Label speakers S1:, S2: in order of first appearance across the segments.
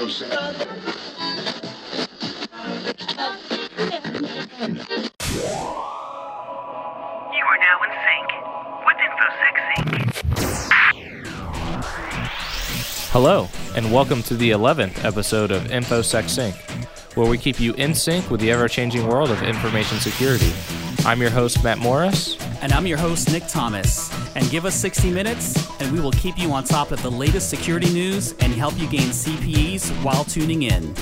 S1: You are now in sync with InfoSec
S2: Hello, and welcome to the 11th episode of InfoSec Sync, where we keep you in sync with the ever changing world of information security. I'm your host, Matt Morris.
S3: And I'm your host, Nick Thomas. And give us 60 minutes, and we will keep you on top of the latest security news and help you gain CPEs while tuning in.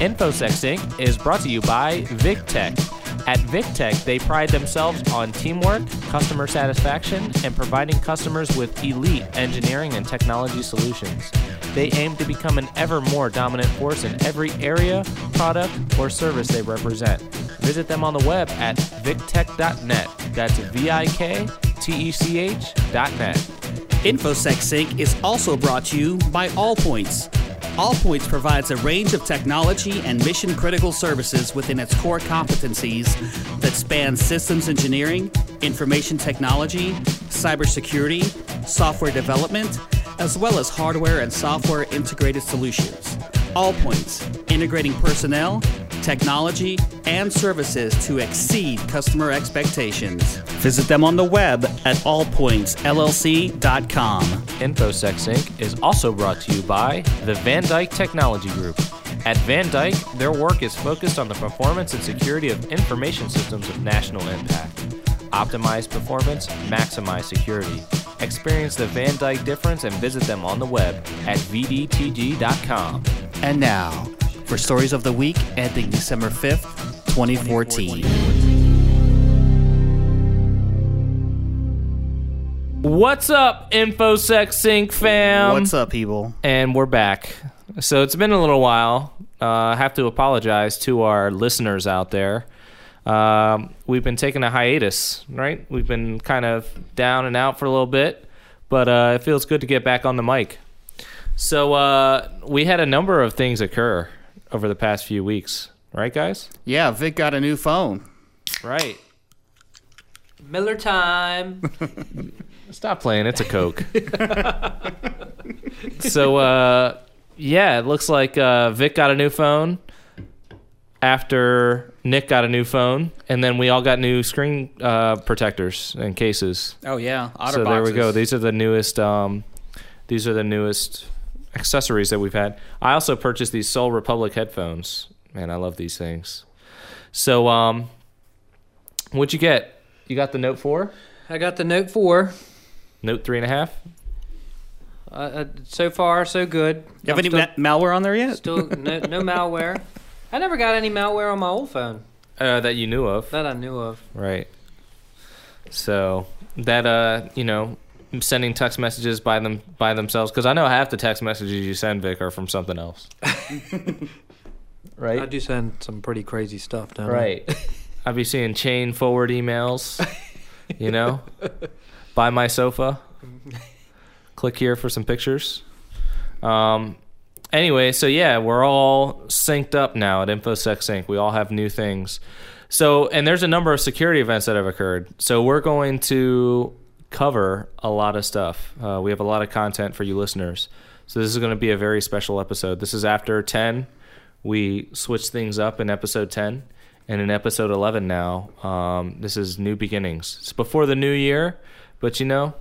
S2: InfoSec Sync is brought to you by VikTech. At VikTech, they pride themselves on teamwork, customer satisfaction, and providing customers with elite engineering and technology solutions. They aim to become an ever more dominant force in every area, product, or service they represent. Visit them on the web at viktech.net. That's V I K T E C H dot net.
S3: InfoSec Sync is also brought to you by Allpoints. Allpoints provides a range of technology and mission critical services within its core competencies that span systems engineering, information technology, cybersecurity, software development, as well as hardware and software integrated solutions. Allpoints, integrating personnel, technology, and services to exceed customer expectations. Visit them on the web at allpointsllc.com.
S2: InfoSec Sync is also brought to you by the Van Dyke Technology Group. At Van Dyke, their work is focused on the performance and security of information systems of national impact. Optimize performance, maximize security. Experience the Van Dyke difference and visit them on the web at vdtg.com.
S3: And now, for stories of the week ending December 5th, 2014.
S2: What's up, InfoSec Sync fam?
S3: What's up, people?
S2: And we're back. So it's been a little while. Uh, I have to apologize to our listeners out there. Um, we've been taking a hiatus, right? We've been kind of down and out for a little bit, but uh, it feels good to get back on the mic. So uh, we had a number of things occur over the past few weeks, right, guys?
S3: Yeah, Vik got a new phone.
S2: Right.
S4: Miller time.
S2: Stop playing. It's a Coke. so, uh, yeah, it looks like uh, Vik got a new phone after Nick got a new phone, and then we all got new screen uh, protectors and cases.
S3: Oh yeah,
S2: so there we go. These are the newest. Um, these are the newest accessories that we've had. I also purchased these Sol Republic headphones. Man, I love these things. So, um, what'd you get? You got the Note Four,
S4: I got the Note 4.
S2: Note three and a half.
S4: Uh, uh, so far, so good.
S3: You have
S4: I'm
S3: any
S4: still,
S3: ma- malware on there yet?
S4: still no, no malware. I never got any malware on my old phone
S2: Uh, that you knew of.
S4: that I knew of.
S2: Right. So that uh, you know, sending text messages by them by themselves because I know half the text messages you send Vik are from something else. right.
S4: I do send some pretty crazy stuff down
S2: Right. I'd be seeing chain forward emails. You know, buy my sofa. Click here for some pictures. Um. Anyway, so yeah, we're all synced up now at InfoSec Sync. We all have new things. So, and there's a number of security events that have occurred. So, we're going to cover a lot of stuff. Uh, we have a lot of content for you listeners. So, this is going to be a very special episode. This is after 10. We switched things up in episode 10. And in episode 11 now, um, this is new beginnings. It's before the new year, but you know,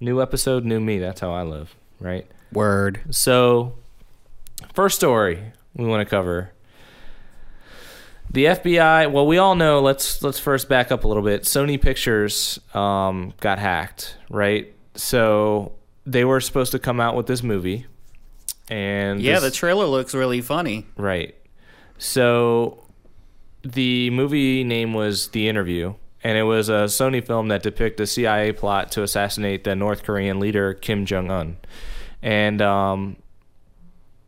S2: new episode, new me. That's how I live, right?
S3: Word.
S2: So, first story we want to cover. The FBI. Well, we all know. Let's let's first back up a little bit. Sony Pictures um, got hacked, right? So they were supposed to come out with this movie, and
S3: Yeah,
S2: this-
S3: the trailer looks really funny.
S2: Right. So the movie name was The Interview, and it was a Sony film that depicted a CIA plot to assassinate the North Korean leader Kim Jong Un. And um,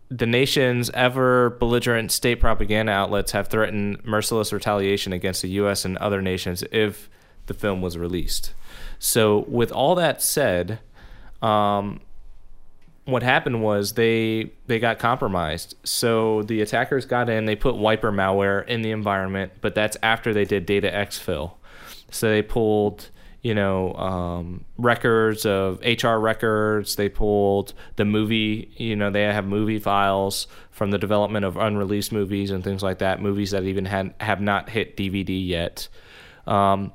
S2: the nation's ever belligerent state propaganda outlets have threatened merciless retaliation against the U.S. and other nations if the film was released. So, with all that said, um, what happened was they they got compromised. So the attackers got in, they put wiper malware in the environment, but that's after they did data exfil. So they pulled, you know, um, records of HR records. They pulled the movie, you know, they have movie files from the development of unreleased movies and things like that, movies that even had, have not hit DVD yet. Um,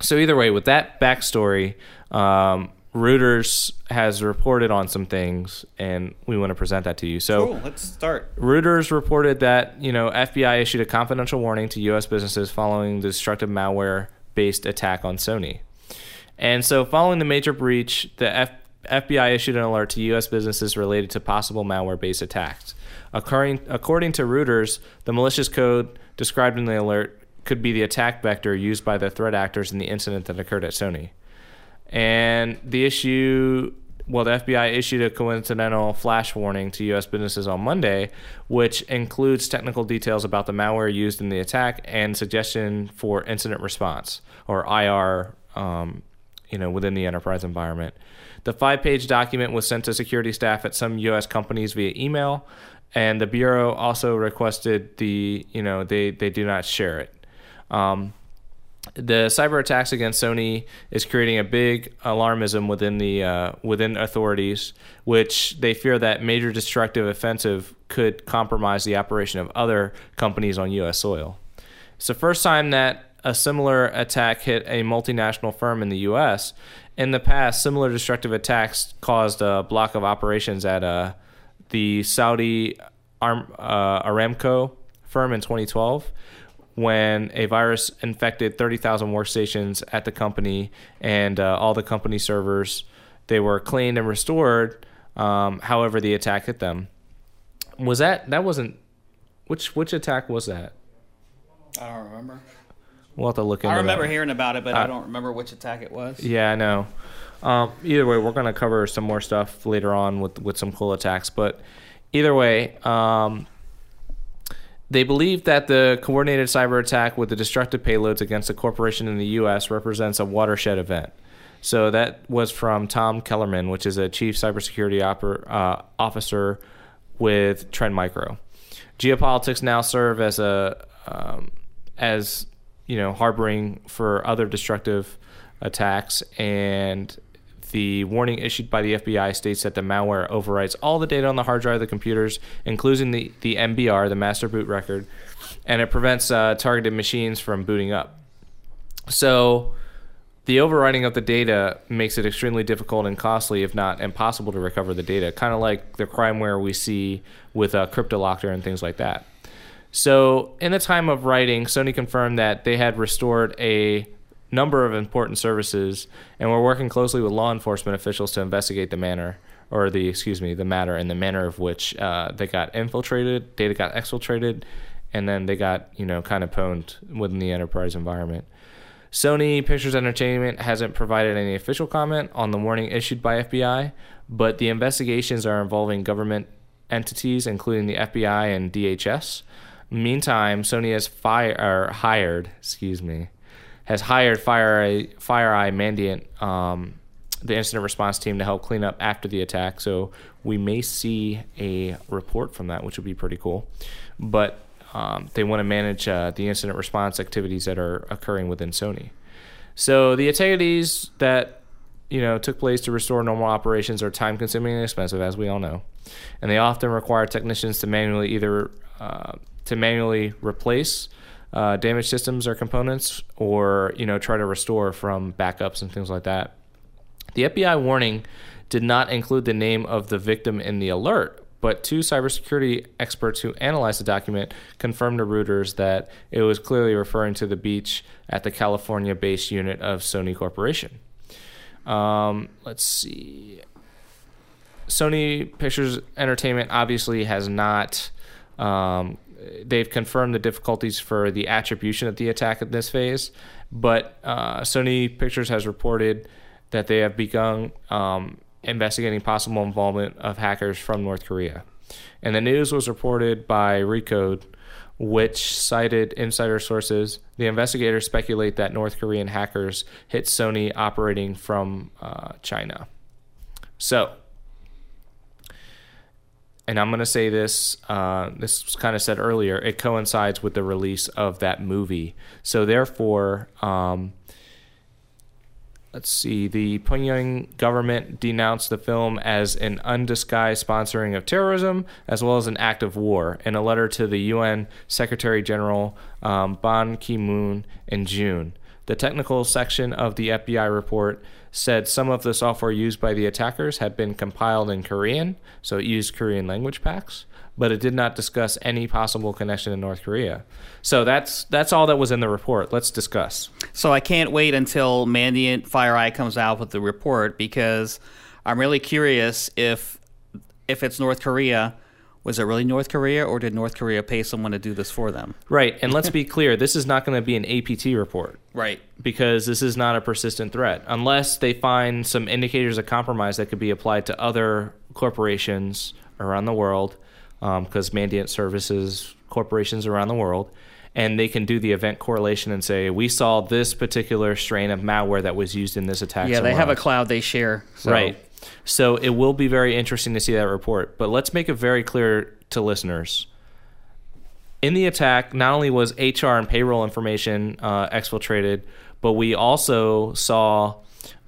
S2: so, either way, with that backstory, um, Reuters has reported on some things, and we want to present that to you. So,
S3: Cool. Let's start.
S2: Reuters reported that you know FBI issued a confidential warning to U.S. businesses following the destructive malware-based attack on Sony. And so, following the major breach, the F- FBI issued an alert to U.S. businesses related to possible malware-based attacks. Occurring, according to Reuters, the malicious code described in the alert could be the attack vector used by the threat actors in the incident that occurred at Sony. And the issue, well, the FBI issued a coincidental flash warning to U.S. businesses on Monday, which includes technical details about the malware used in the attack and suggestion for incident response or IR, um, you know, within the enterprise environment. The five-page document was sent to security staff at some U.S. companies via email, and the bureau also requested the, you know, they they do not share it. Um, the cyber attacks against Sony is creating a big alarmism within the uh, within authorities, which they fear that major destructive offensive could compromise the operation of other companies on U.S. soil. It's the first time that a similar attack hit a multinational firm in the U.S. In the past, similar destructive attacks caused a block of operations at uh, the Saudi uh, Aramco firm in 2012 when a virus infected 30,000 workstations at the company and uh, all the company servers. They were cleaned and restored. Um, however, the attack hit them. Was that that wasn't which which attack was that?
S3: I don't remember.
S2: We'll have to look into
S3: I remember
S2: that.
S3: hearing about it, but I
S2: Uh,
S3: don't remember which attack it was.
S2: Yeah, I know. Um, either way, we're going to cover some more stuff later on with with some cool attacks. But either way, um, they believe that the coordinated cyber attack with the destructive payloads against a corporation in the U.S. represents a watershed event. So that was from Tom Kellermann, which is a chief cybersecurity oper- uh, officer with Trend Micro. Geopolitics now serve as a um, as you know harboring for other destructive attacks, and the warning issued by the FBI states that the malware overwrites all the data on the hard drive of the computers, including the, the MBR, the master boot record, and it prevents uh, targeted machines from booting up. So, the overwriting of the data makes it extremely difficult and costly, if not impossible, to recover the data. Kind of like the crimeware we see with uh, CryptoLocker and things like that. So, in the time of writing, Sony confirmed that they had restored a number of important services and were working closely with law enforcement officials to investigate the manner or the excuse me the matter and the manner of which uh, they got infiltrated data got exfiltrated and then they got you know kind of pwned within the enterprise environment. Sony pictures entertainment hasn't provided any official comment on the warning issued by fbi but the investigations are involving government entities including the fbi and dhs meantime sony has fire, hired excuse me has hired FireEye, FireEye Mandiant, um, the incident response team, to help clean up after the attack. So we may see a report from that, which would be pretty cool. But um, they want to manage uh, the incident response activities that are occurring within Sony. So the activities that you know took place to restore normal operations are time consuming and expensive, as we all know, and they often require technicians to manually either uh, to manually replace uh, damaged systems or components, or you know try to restore from backups and things like that. The FBI warning did not include the name of the victim in the alert, but two cybersecurity experts who analyzed the document confirmed to Reuters that it was clearly referring to the beach at the California-based unit of Sony Corporation. Um, let's see. Sony Pictures Entertainment obviously has not. Um, they've confirmed the difficulties for the attribution of the attack at this phase, but uh, Sony Pictures has reported that they have begun um, investigating possible involvement of hackers from North Korea. And the news was reported by Recode, which cited insider sources. The investigators speculate that North Korean hackers hit Sony operating from uh, China. So, and I'm going to say this, uh, this was kind of said earlier, it coincides with the release of that movie. So, therefore, um, let's see. The Pyongyang government denounced the film as an undisguised sponsoring of terrorism, as well as an act of war, in a letter to the UN Secretary General um, Ban Ki moon in June. The technical section of the FBI report said some of the software used by the attackers had been compiled in Korean, so it used Korean language packs, but it did not discuss any possible connection to North Korea. So that's that's all that was in the report. Let's discuss.
S3: So I can't wait until Mandiant FireEye comes out with the report because I'm really curious if if it's North Korea, was it really North Korea or did North Korea pay someone to do this for them?
S2: Right, and let's be clear, this is not going to be an APT report.
S3: Right.
S2: because this is not a persistent threat unless they find some indicators of compromise that could be applied to other corporations around the world um, because Mandiant services corporations around the world and they can do the event correlation and say we saw this particular strain of malware that was used in this attack
S3: Yeah, they have a cloud they share. so-
S2: Right. So it will be very interesting to see that report. But let's make it very clear to listeners. In the attack, not only was HR and payroll information uh, exfiltrated, but we also saw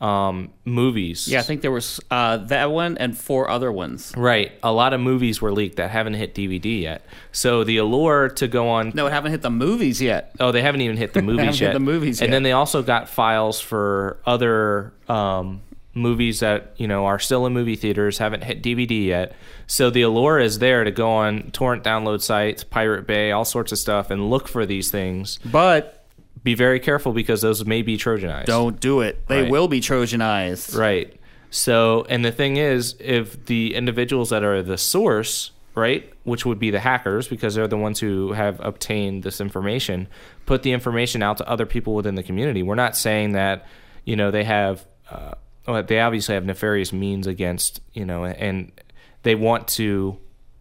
S2: um, movies.
S3: Yeah, I think there was uh, that one and four other ones.
S2: Right. A lot of movies were leaked that haven't hit DVD yet. So the allure to go on
S3: No, it haven't hit the movies yet.
S2: Oh, they haven't even hit the movies
S3: haven't hit
S2: yet.
S3: the movies
S2: and
S3: yet.
S2: then they also got files for other um, movies that you know are still in movie theaters, haven't hit DVD yet. So the allure is there to go on torrent download sites, Pirate Bay, all sorts of stuff, and look for these things.
S3: But
S2: Be very careful because those may be Trojanized.
S3: don't do it. They
S2: Right.
S3: will be Trojanized.
S2: Right. So, and the thing is, if the individuals that are the source, right, which would be the hackers, because they're the ones who have obtained this information, put the information out to other people within the community. We're not saying that, you know, they have, uh, well, they obviously have nefarious means against, you know, and they want to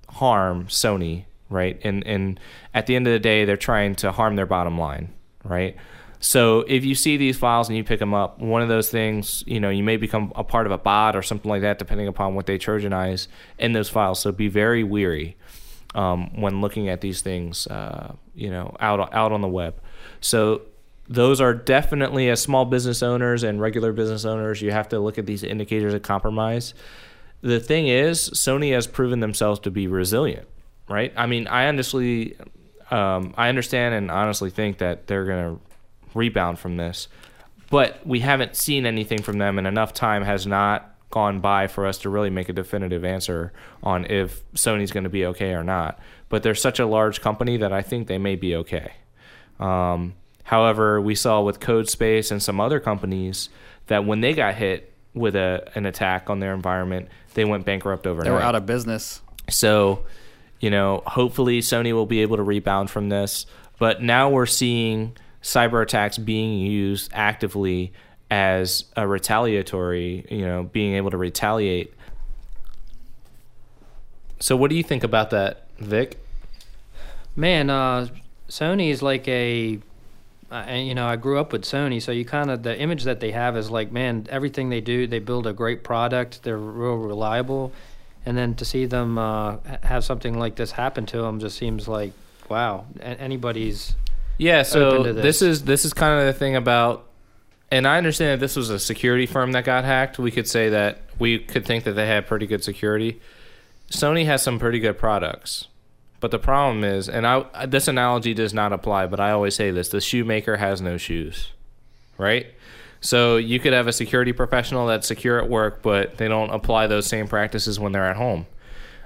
S2: harm Sony, right? And and at the end of the day, they're trying to harm their bottom line, right? So if you see these files and you pick them up, one of those things, you know, you may become a part of a bot or something like that, depending upon what they Trojanize in those files. So be very weary um, when looking at these things, uh, you know, out out on the web. So those are definitely as small business owners and regular business owners, you have to look at these indicators of compromise. The thing is, Sony has proven themselves to be resilient, right? I mean, I honestly, um, I understand and honestly think that they're going to rebound from this, but we haven't seen anything from them, and enough time has not gone by for us to really make a definitive answer on if Sony's going to be okay or not. But they're such a large company that I think they may be okay. Um, however, we saw with CodeSpace and some other companies that when they got hit with a an attack on their environment, they went bankrupt overnight.
S3: They were out of business.
S2: So, you know, hopefully Sony will be able to rebound from this. But now we're seeing cyber attacks being used actively as a retaliatory, you know, being able to retaliate. So, what do you think about that, Vik?
S4: Man, uh, Sony is like a, and, you know, I grew up with Sony, so you kind of the image that they have is like, man, everything they do, they build a great product, they're real reliable, and then to see them uh, have something like this happen to them just seems like, wow, a- anybody's.
S2: Yeah, so
S4: open to
S2: this.
S4: this.
S2: is this is kind of the thing about and I understand that this was a security firm that got hacked. We could say that we could think that they had pretty good security. Sony has some pretty good products. But the problem is, and I this analogy does not apply, but I always say this, the shoemaker has no shoes. Right? So you could have a security professional that's secure at work, but they don't apply those same practices when they're at home.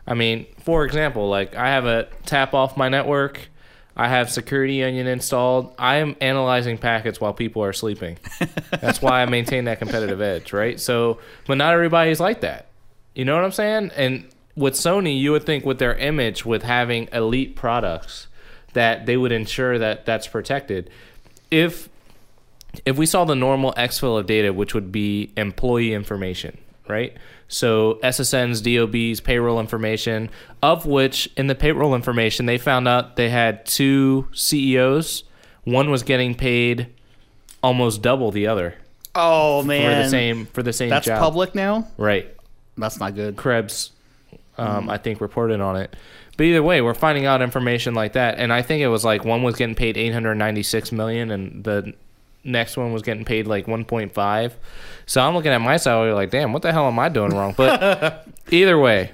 S2: I mean, for example, like I have a tap off my network. I have Security Onion installed. I am analyzing packets while people are sleeping. That's why I maintain that competitive edge, right? So, but not everybody's like that. You know what I'm saying? And with Sony, you would think with their image, with having elite products, that they would ensure that that's protected. If if we saw the normal exfil of data, which would be employee information, right? So SSN's, DOB's payroll information, of which in the payroll information they found out they had two CEOs. One was getting paid almost double the other
S3: Oh man,
S2: for the same for the same
S3: That's
S2: job.
S3: public now.
S2: right?
S3: That's not good.
S2: Krebs, um, I think, reported on it. But either way, we're finding out information like that, and I think it was like one was getting paid 896 million, and the next one was getting paid like 1.5. So I'm looking at my salary like, damn, what the hell am I doing wrong? But either way,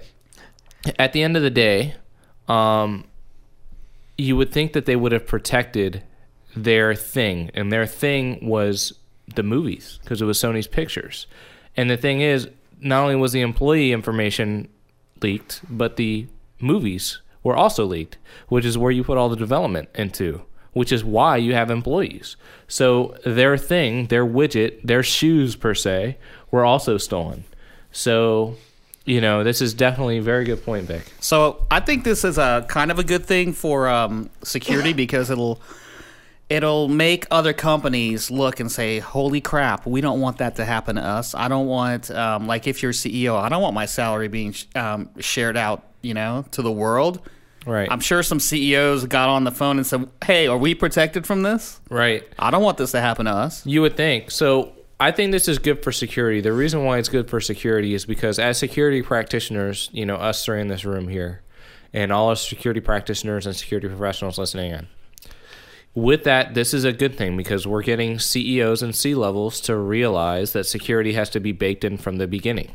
S2: at the end of the day, um, you would think that they would have protected their thing, and their thing was the movies because it was Sony's pictures. And the thing is, not only was the employee information leaked, but the movies were also leaked, which is where you put all the development into, which is why you have employees. So their thing, their widget, their shoes per se, were also stolen. So, you know, this is definitely a very good point, Vik.
S3: So I think this is a kind of a good thing for um, security because it'll it'll make other companies look and say, "Holy crap, we don't want that to happen to us. I don't want um, like if you're CEO, I don't want my salary being sh- um, shared out, you know, to the world."
S2: Right.
S3: I'm sure some CEOs got on the phone and said, "Hey, are we protected from this?
S2: right.
S3: I don't want this to happen to us."
S2: You would think. So I think this is good for security. The reason why it's good for security is because as security practitioners, you know, us three in this room here, and all our security practitioners and security professionals listening in. With that, this is a good thing because we're getting CEOs and C levels to realize that security has to be baked in from the beginning.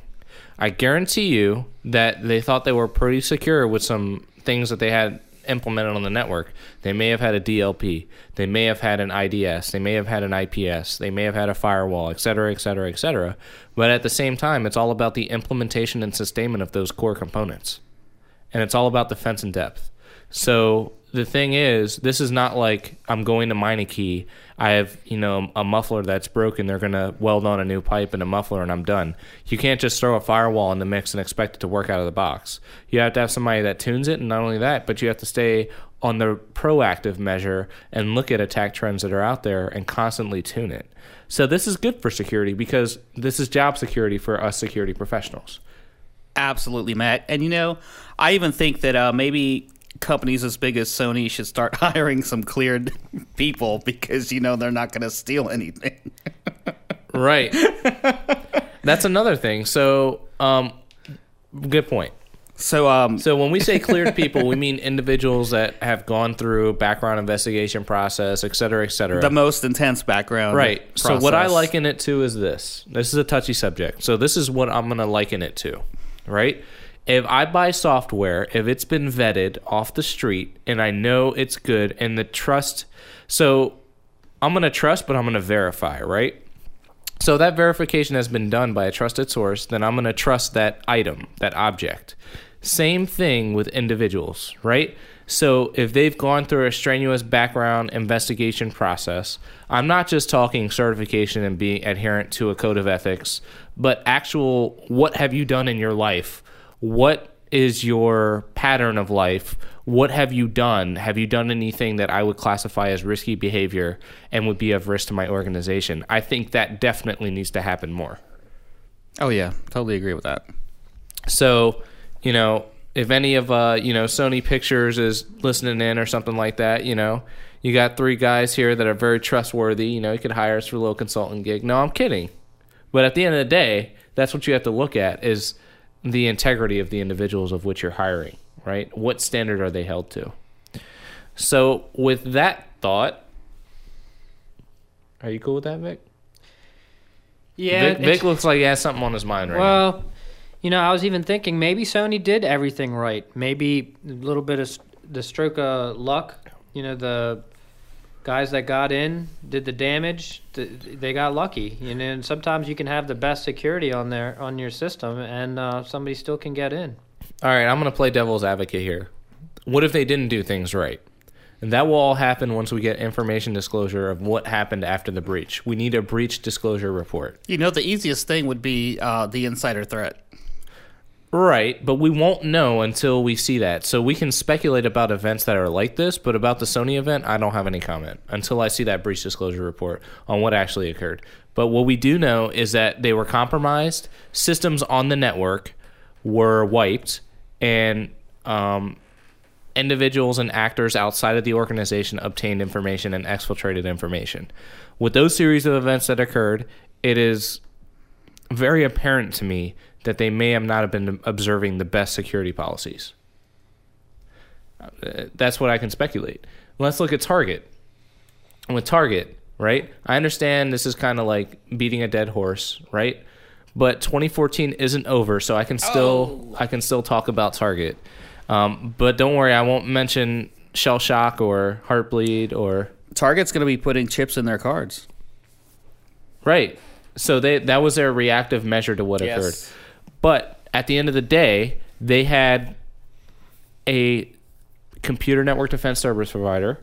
S2: I guarantee you that they thought they were pretty secure with some things that they had implemented on the network. They may have had a DLP, they may have had an IDS, they may have had an IPS, they may have had a firewall, et cetera, et cetera, et cetera. But at the same time, it's all about the implementation and sustainment of those core components. And it's all about defense in depth. So the thing is, this is not like I'm going to Meineke. I have, you know, a muffler that's broken. They're going to weld on a new pipe and a muffler, and I'm done. You can't just throw a firewall in the mix and expect it to work out of the box. You have to have somebody that tunes it, and not only that, but you have to stay on the proactive measure and look at attack trends that are out there and constantly tune it. So this is good for security because this is job security for us security professionals.
S3: Absolutely, Matt. And you know, I even think that uh, maybe companies as big as Sony should start hiring some cleared people because you know they're not going to steal anything.
S2: Right. That's another thing. So, um, good point.
S3: So, um,
S2: So when we say cleared people, we mean individuals that have gone through background investigation process, et cetera, et cetera.
S3: the most intense background,
S2: right. So what I liken it to is this. This is a touchy subject. So this is what I'm going to liken it to. Right. If I buy software, if it's been vetted off the street and I know it's good and the trust, so I'm going to trust, but I'm going to verify, right? So that verification has been done by a trusted source, then I'm going to trust that item, that object. Same thing with individuals, right? So if they've gone through a strenuous background investigation process, I'm not just talking certification and being adherent to a code of ethics, but actual what have you done in your life? What is your pattern of life? What have you done? Have you done anything that I would classify as risky behavior and would be of risk to my organization? I think that definitely needs to happen more.
S3: Oh yeah, totally agree with that.
S2: So, you know, if any of uh, you know, Sony Pictures is listening in or something like that, you know, you got three guys here that are very trustworthy, you know, you could hire us for a little consulting gig. No, I'm kidding. But at the end of the day, that's what you have to look at is the integrity of the individuals of which you're hiring, right? What standard are they held to? So, with that thought, are you cool with that, Vik?
S4: Yeah. Vik,
S2: Vik looks like he has something on his mind right now.
S4: well, you know, I was even thinking maybe Sony did everything right. Maybe a little bit of the stroke of luck. You know, the guys that got in did the damage. They got lucky. You know, and sometimes you can have the best security on there on your system, and uh, somebody still can get in.
S2: All right, I'm going to play devil's advocate here. What if they didn't do things right? And that will all happen once we get information disclosure of what happened after the breach. We need a breach disclosure report.
S3: You know, the easiest thing would be uh, the insider threat.
S2: Right, but we won't know until we see that. So we can speculate about events that are like this, but about the Sony event, I don't have any comment until I see that breach disclosure report on what actually occurred. But what we do know is that they were compromised, systems on the network were wiped, and um, individuals and actors outside of the organization obtained information and exfiltrated information. With those series of events that occurred, it is very apparent to me that they may have not have been observing the best security policies. Uh, That's what I can speculate. Let's look at Target. With Target, right? I understand this is kind of like beating a dead horse, right? But 2014 isn't over, so I can still I can still talk about Target. Um, but don't worry, I won't mention Shellshock or Heartbleed or
S3: Target's going to be putting chips in their cards.
S2: right. So they that was their reactive measure to what
S3: Yes.
S2: occurred. But at the end of the day, they had a computer network defense service provider,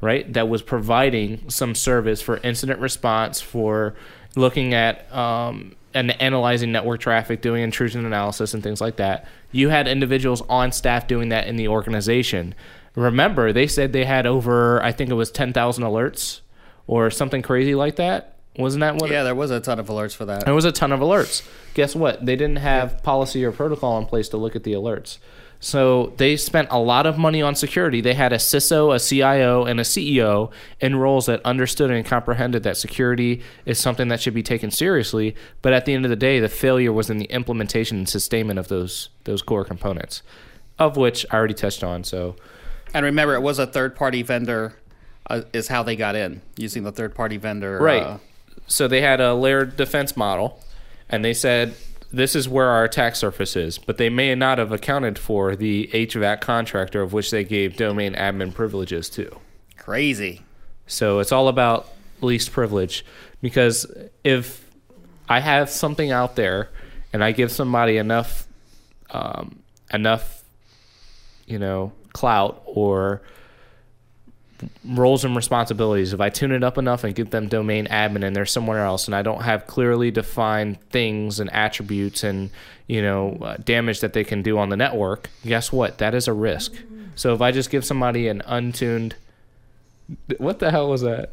S2: right, that was providing some service for incident response, for looking at um, and analyzing network traffic, doing intrusion analysis, and things like that. You had individuals on staff doing that in the organization. Remember, they said they had over, I think it was 10,000 alerts or something crazy like that. Wasn't that what?
S3: Yeah, there was a ton of alerts for that.
S2: There was a ton of alerts. Guess what? They didn't have policy or protocol in place to look at the alerts. So they spent a lot of money on security. They had a CISO, a CIO, and a CEO in roles that understood and comprehended that security is something that should be taken seriously. But at the end of the day, the failure was in the implementation and sustainment of those those core components, of which I already touched on. So
S3: And remember, it was a third party vendor, uh, is how they got in, using the third party vendor.
S2: Right.
S3: uh,
S2: so they had a layered defense model, and they said this is where our attack surface is, but they may not have accounted for the HVAC contractor of which they gave domain admin privileges to.
S3: crazy.
S2: So it's all about least privilege because if I have something out there and I give somebody enough um, enough you know clout or roles and responsibilities if I tune it up enough and give them domain admin and they're somewhere else and I don't have clearly defined things and attributes and you know uh, damage that they can do on the network guess what that is a risk so if I just give somebody an untuned what the hell was that?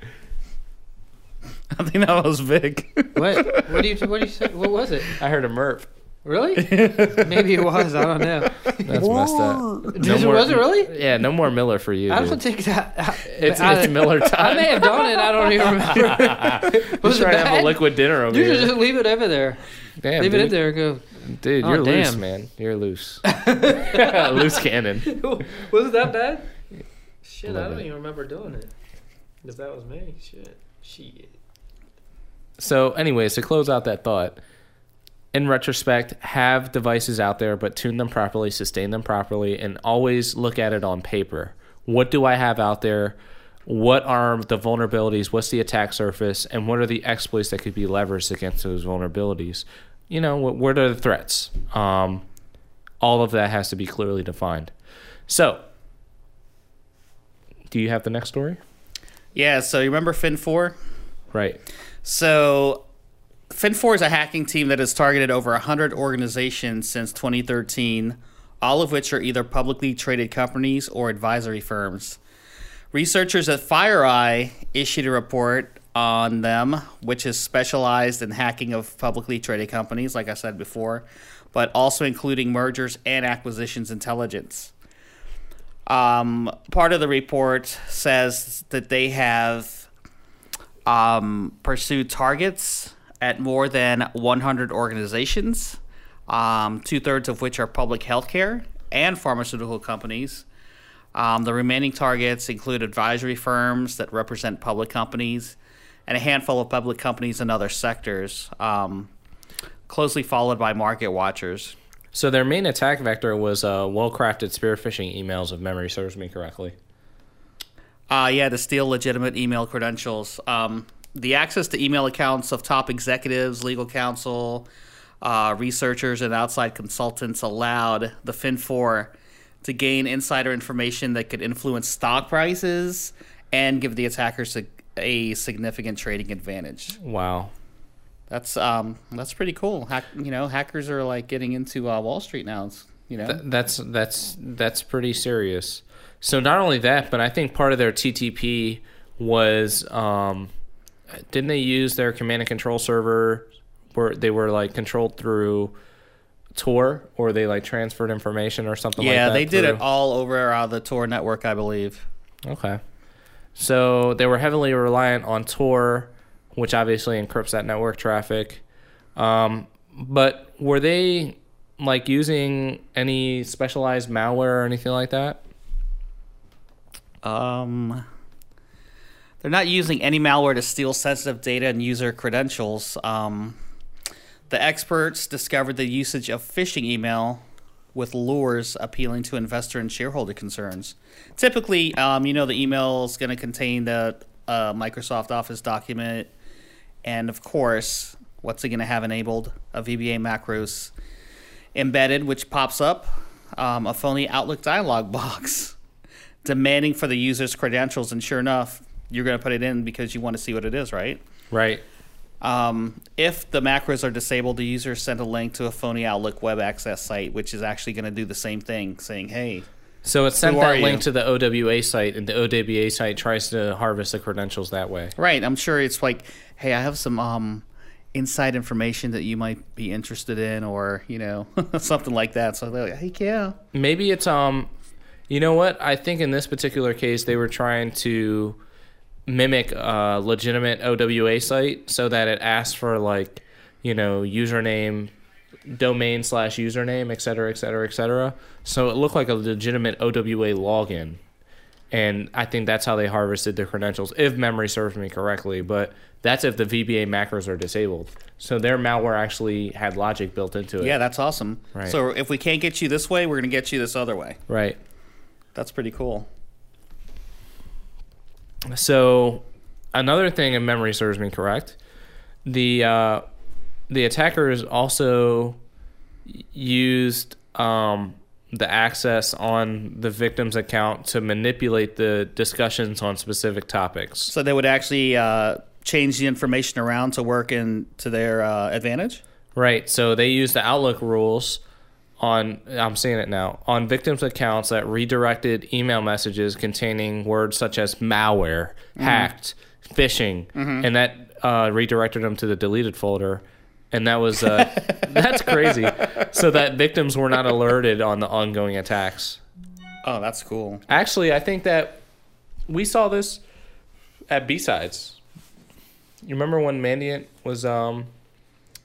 S3: I think that was big.
S4: What? What do you? What do you say? What was it?
S2: I heard a merp.
S4: Really? Maybe it was. I don't know.
S2: That's messed up.
S4: Did- was it really?
S2: Yeah, no more Miller for you.
S4: I
S2: dude.
S4: don't think that. I,
S2: It's,
S4: I,
S2: it's Miller time.
S4: I may have done it. I don't even remember. Was it
S2: trying to have a liquid dinner over
S4: You
S2: here.
S4: should just leave it over there.
S2: Damn,
S4: leave
S2: dude.
S4: it in there and go.
S2: Dude,
S4: Oh,
S2: you're loose, man. You're loose. loose cannon.
S4: was it that bad? Shit,
S2: Love
S4: I don't
S2: it.
S4: even remember doing it. If that was me, shit, shit.
S2: So, anyways, to close out that thought, in retrospect, have devices out there, but tune them properly, sustain them properly, and always look at it on paper. What do I have out there? What are the vulnerabilities? What's the attack surface? And what are the exploits that could be leveraged against those vulnerabilities? You know, what, what are the threats? Um, all of that has to be clearly defined. So, do you have the next story?
S3: yeah, so you remember Fin4?
S2: Right.
S3: So, Fin4 is a hacking team that has targeted over 100 organizations since 2013, all of which are either publicly traded companies or advisory firms. Researchers at FireEye issued a report on them, which is specialized in hacking of publicly traded companies, like I said before, but also including mergers and acquisitions intelligence. Um, part of the report says that they have um, pursued targets at more than 100 organizations, um, two thirds of which are public healthcare and pharmaceutical companies. Um, the remaining targets include advisory firms that represent public companies and a handful of public companies in other sectors, um, closely followed by market watchers.
S2: So their main attack vector was uh, well-crafted spear phishing emails, if memory serves me correctly.
S3: Uh, yeah, to steal legitimate email credentials. Um, the access to email accounts of top executives, legal counsel, uh, researchers, and outside consultants allowed the Fin4 to gain insider information that could influence stock prices and give the attackers a, a significant trading advantage.
S2: Wow.
S3: That's um, that's pretty cool. Hack, you know, hackers are like getting into uh, Wall Street now. It's, you know,
S2: Th- that's that's that's pretty serious. So not only that, but I think part of their TTP was um, didn't they use their command and control server where they were like controlled through Tor or they like transferred information or something like that?
S3: yeah, they did it all over uh, the Tor network, I believe.
S2: Okay. So they were heavily reliant on Tor, which obviously encrypts that network traffic. Um, but were they like using any specialized malware or anything like that?
S3: Um, They're not using any malware to steal sensitive data and user credentials. Um, the experts discovered the usage of phishing email with lures appealing to investor and shareholder concerns. Typically, um, you know, the email is going to contain the uh, Microsoft Office document, and of course, what's it going to have enabled? A VBA macros embedded, which pops up um, a phony Outlook dialog box demanding for the user's credentials, and sure enough, you're going to put it in because you want to see what it is, right?
S2: Right.
S3: Um, if the macros are disabled, the user sent a link to a phony Outlook web access site, which is actually going to do the same thing, saying, "Hey,
S2: So it sent that link
S3: you?
S2: to the OWA site, and the OWA site tries to harvest the credentials that way.
S3: right." I'm sure it's like, "Hey, I have some um, inside information that you might be interested in, or you know, something like that." So they're like, "Hey, yeah,
S2: Maybe it's um, you know what? I think in this particular case they were trying to mimic a legitimate OWA site so that it asks for like, you know, username, domain slash username, et cetera, et cetera, et cetera. So it looked like a legitimate OWA login. And I think that's how they harvested their credentials, if memory serves me correctly. But that's if the VBA macros are disabled. So their malware actually had logic built into it.
S3: yeah, that's awesome."
S2: Right.
S3: So if we can't get you this way, we're going to get you this other way.
S2: Right.
S3: That's pretty cool.
S2: So another thing, if memory serves me correct, the uh, the attackers also used um, the access on the victim's account to manipulate the discussions on specific topics.
S3: So they would actually uh, change the information around to work in to their uh, advantage.
S2: Right. So they used the Outlook rules on I'm seeing it now on victims' accounts that redirected email messages containing words such as malware, hacked, phishing, and that uh, redirected them to the deleted folder. And that was uh, that's crazy. So that victims were not alerted on the ongoing attacks.
S3: Oh, that's cool.
S2: Actually, I think that we saw this at BSides. You remember when Mandiant was um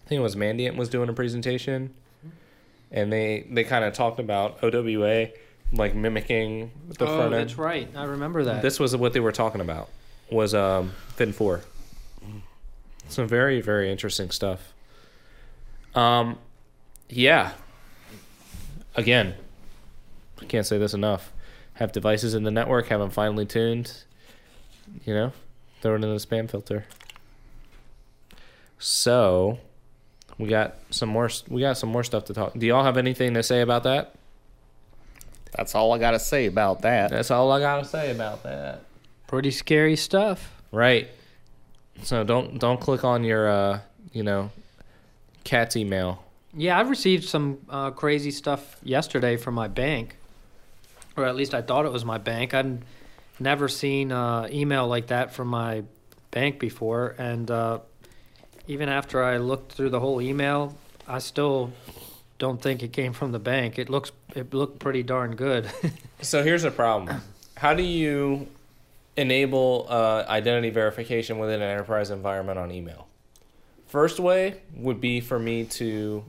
S2: I think it was Mandiant was doing a presentation and they they kind of talked about OWA like mimicking the
S4: oh,
S2: front
S4: that's right. I remember that.
S2: This was what they were talking about was um Fin 4. Some very very interesting stuff. Um yeah. Again, I can't say this enough. Have devices in the network, have them finely tuned. You know, throw it in the spam filter. So, we got some more. We got some more stuff to talk. Do y'all have anything to say about that?
S3: That's all I got to say about that.
S2: That's all I gotta say about that.
S4: Pretty scary stuff.
S2: Right. So don't don't click on your uh you know cat's email.
S4: Yeah, I've received some uh, crazy stuff yesterday from my bank, or at least I thought it was my bank. I'd never seen uh, email like that from my bank before, and uh, even after I looked through the whole email, I still don't think it came from the bank. It looks it looked pretty darn good.
S2: So here's a problem. How do you enable uh, identity verification within an enterprise environment on email? First way would be for me to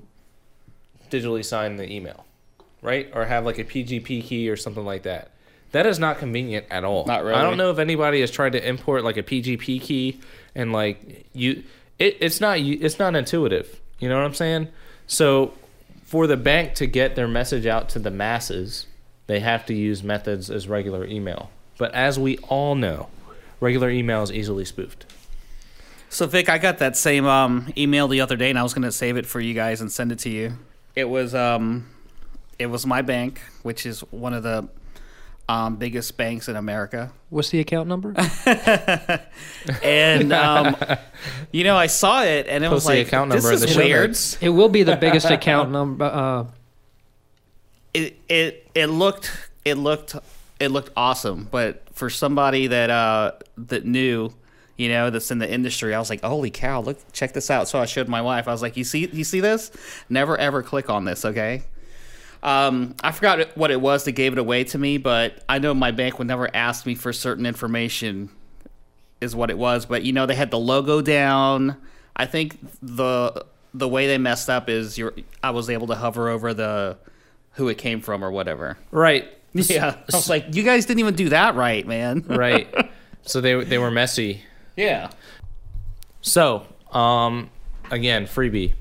S2: digitally sign the email, right? Or have like a PGP key or something like that. That is not convenient at all.
S3: Not really.
S2: I don't know if anybody has tried to import like a PGP key and like you it, it's not it's not intuitive. You know what I'm saying? So for the bank to get their message out to the masses, they have to use methods as regular email. But as we all know, regular email is easily spoofed.
S3: So Vik, I got that same um, email the other day, and I was going to save it for you guys and send it to you. It was um, it was my bank, which is one of the um, biggest banks in America,
S4: What's the account number?
S3: and um, you know I saw it, and it was
S2: Post the
S3: like,
S2: account
S3: this
S2: number in
S3: is
S2: the
S3: weird.
S2: notes.
S4: it will be the biggest account number. Uh,
S3: it it it looked it looked it looked awesome, but for somebody that uh that knew, you know, that's in the industry, I was like, holy cow, look, check this out. So I showed my wife. I was like, you see, you see this? Never ever click on this, okay? Um, I forgot what it was that gave it away to me, but I know my bank would never ask me for certain information. Is what it was, but you know they had the logo down. I think the the way they messed up is you I was able to hover over the who it came from or whatever.
S2: Right.
S3: Yeah, I was like, you guys didn't even do that right, man.
S2: right. So they they were messy.
S3: Yeah.
S2: So, um, again, freebie.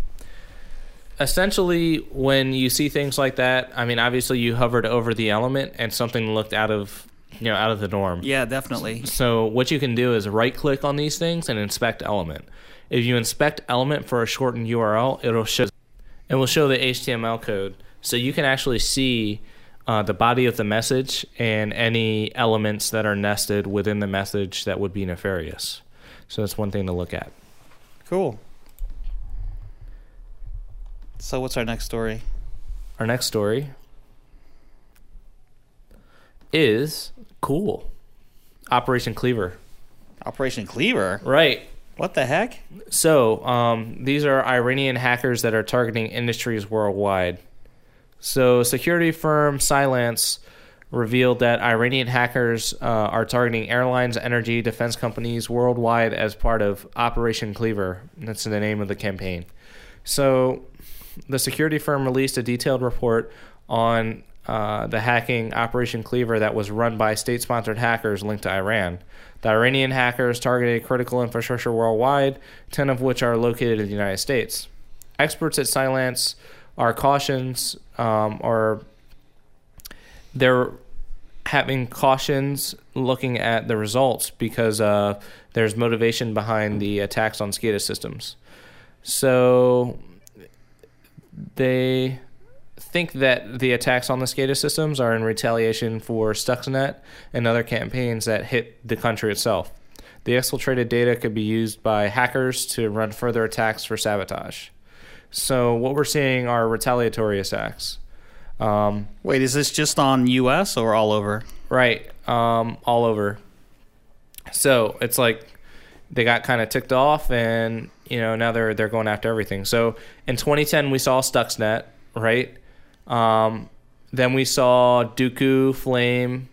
S2: Essentially, when you see things like that, I mean, obviously you hovered over the element and something looked out of you know out of the norm.
S3: Yeah, definitely.
S2: So what you can do is right click on these things and inspect element. If you inspect element for a shortened URL, it'll show it will show the HTML code. So you can actually see uh, the body of the message and any elements that are nested within the message that would be nefarious. So that's one thing to look at.
S3: Cool. So what's our next story?
S2: Our next story is cool. Operation Cleaver.
S3: Operation Cleaver.
S2: Right.
S3: What the heck?
S2: So, um, these are Iranian hackers that are targeting industries worldwide. So, security firm Cylance revealed that Iranian hackers uh, are targeting airlines, energy, defense companies worldwide as part of Operation Cleaver. That's the name of the campaign. So, the security firm released a detailed report on uh, the hacking Operation Cleaver that was run by state sponsored hackers linked to Iran. The Iranian hackers targeted critical infrastructure worldwide, 10 of which are located in the United States. Experts at Cylance are cautions, um, or they're having cautions looking at the results because uh, there's motivation behind the attacks on SCADA systems. So they think that the attacks on the SCADA systems are in retaliation for Stuxnet and other campaigns that hit the country itself. The exfiltrated data could be used by hackers to run further attacks for sabotage. So, what we're seeing are retaliatory attacks. Um,
S3: Wait, is this just on US or all over?
S2: Right. Um, all over. So it's like they got kind of ticked off, and you know now they're they're going after everything. So in 2010 we saw Stuxnet, right? Um, then we saw Duqu, Flame,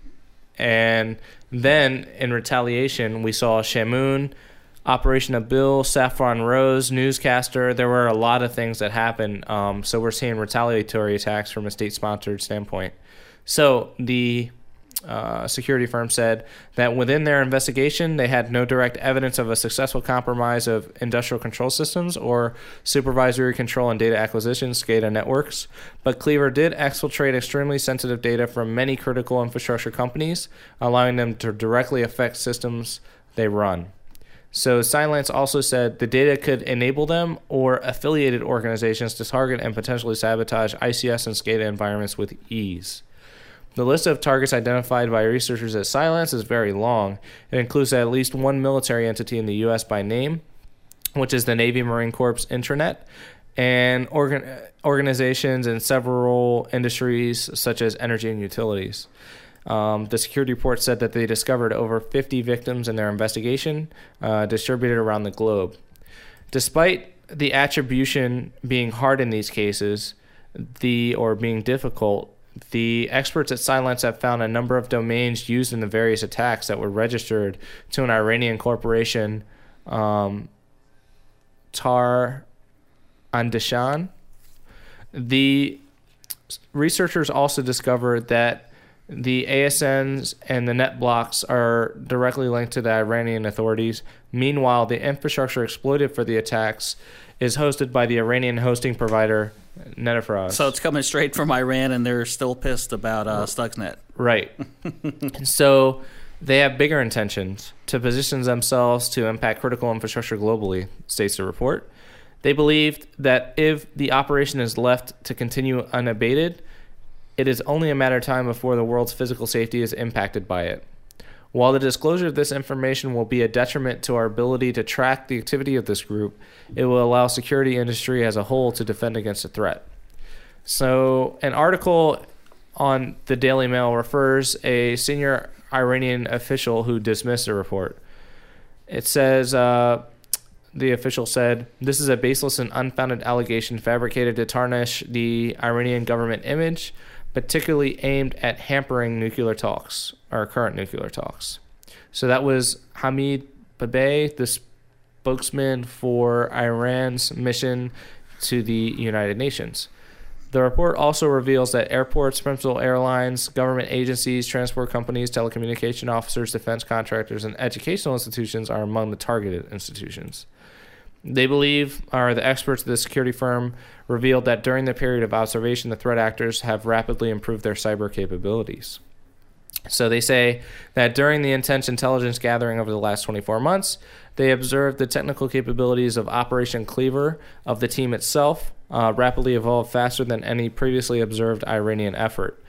S2: and then in retaliation we saw Shamoon, Operation Abil, Saffron Rose, Newscaster. There were a lot of things that happened. Um, so we're seeing retaliatory attacks from a state-sponsored standpoint. So the uh, security firm said that within their investigation, they had no direct evidence of a successful compromise of industrial control systems or supervisory control and data acquisition SCADA networks. But Cleaver did exfiltrate extremely sensitive data from many critical infrastructure companies, allowing them to directly affect systems they run. So Cylance also said the data could enable them or affiliated organizations to target and potentially sabotage ICS and SCADA environments with ease. The list of targets identified by researchers at Cylance is very long. It includes at least one military entity in the U.S. by name, which is the Navy Marine Corps intranet, and organ- organizations in several industries such as energy and utilities. Um, the security report said that they discovered over 50 victims in their investigation, uh, distributed around the globe. Despite the attribution being hard in these cases, the or being difficult, the experts at Cylance have found a number of domains used in the various attacks that were registered to an Iranian corporation, um, Tarh Andishan. The researchers also discovered that the ASNs and the net blocks are directly linked to the Iranian authorities. Meanwhile, the infrastructure exploited for the attacks is hosted by the Iranian hosting provider Netafraz.
S3: So it's coming straight from Iran, and they're still pissed about uh, Stuxnet.
S2: Right. so they have bigger intentions to position themselves to impact critical infrastructure globally, states the report. They believed that if the operation is left to continue unabated, it is only a matter of time before the world's physical safety is impacted by it. While the disclosure of this information will be a detriment to our ability to track the activity of this group, it will allow security industry as a whole to defend against a threat. So, an article on the Daily Mail refers a senior Iranian official who dismissed the report. It says uh, the official said, "This is a baseless and unfounded allegation fabricated to tarnish the Iranian government image." Particularly aimed at hampering nuclear talks or current nuclear talks. So that was Hamid Babaei, the spokesman for Iran's mission to the United Nations. The report also reveals that airports, principal airlines, government agencies, transport companies, telecommunication officers, defense contractors, and educational institutions are among the targeted institutions. They believe, or the experts of the security firm revealed that during the period of observation, the threat actors have rapidly improved their cyber capabilities. So they say that during the intense intelligence gathering over the last 24 months, they observed the technical capabilities of Operation Cleaver of the team itself uh, rapidly evolved faster than any previously observed Iranian effort.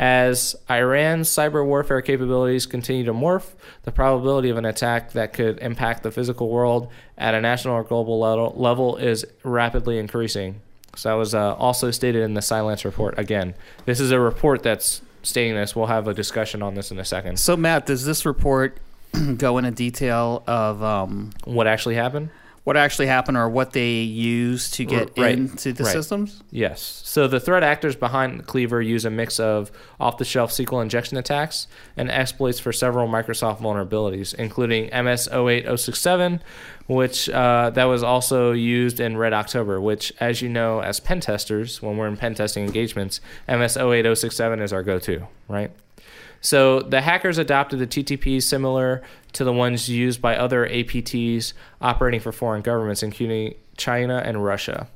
S2: As Iran's cyber warfare capabilities continue to morph, the probability of an attack that could impact the physical world at a national or global level, level is rapidly increasing. So that was uh, also stated in the Cylance report. Again, this is a report that's stating this. We'll have a discussion on this in a second.
S3: So, Matt, does this report go into detail of um,
S2: What actually happened?
S3: What actually happened or what they use to get
S2: Right,
S3: into the
S2: right.
S3: systems?
S2: Yes. So the threat actors behind Cleaver use a mix of off-the-shelf SQL injection attacks and exploits for several Microsoft vulnerabilities, including MS08-067, which uh, that was also used in Red October. Which, as you know, as pen testers, when we're in pen testing engagements, MS08-067 is our go-to, right? So the hackers adopted the TTP similar to the ones used by other APTs operating for foreign governments, including China and Russia.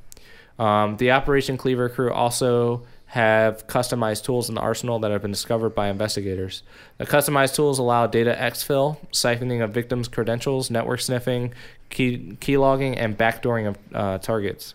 S2: Um, the Operation Cleaver crew also have customized tools in the arsenal that have been discovered by investigators. The customized tools allow data exfil, siphoning of victims' credentials, network sniffing, key, key logging, and backdooring of uh, targets.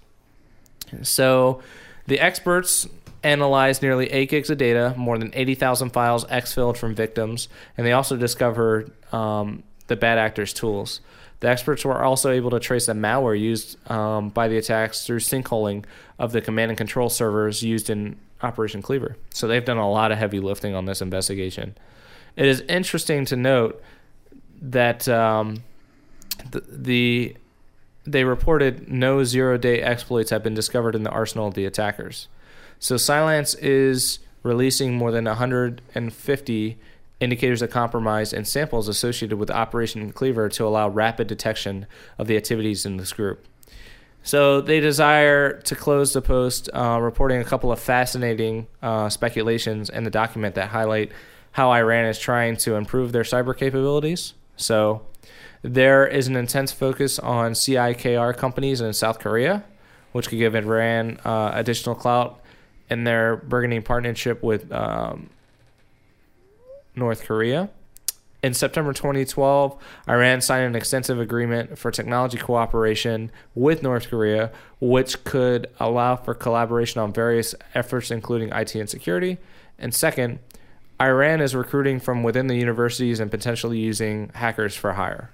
S2: So the experts analyzed nearly 8 gigs of data, more than 80,000 files exfilled from victims, and they also discovered um, the bad actors' tools. The experts were also able to trace the malware used um, by the attacks through sinkholing of the command and control servers used in Operation Cleaver. So they've done a lot of heavy lifting on this investigation. It is interesting to note that um, the, the they reported no zero day exploits have been discovered in the arsenal of the attackers. So Cylance is releasing more than 150 indicators of compromise and samples associated with Operation Cleaver to allow rapid detection of the activities in this group. So they desire to close the post, uh, reporting a couple of fascinating uh, speculations in the document that highlight how Iran is trying to improve their cyber capabilities. So there is an intense focus on CIKR companies in South Korea, which could give Iran uh, additional clout in their bargaining partnership with um, North Korea. In September 2012, Iran signed an extensive agreement for technology cooperation with North Korea, which could allow for collaboration on various efforts, including IT and security. And second, Iran is recruiting from within the universities and potentially using hackers for hire.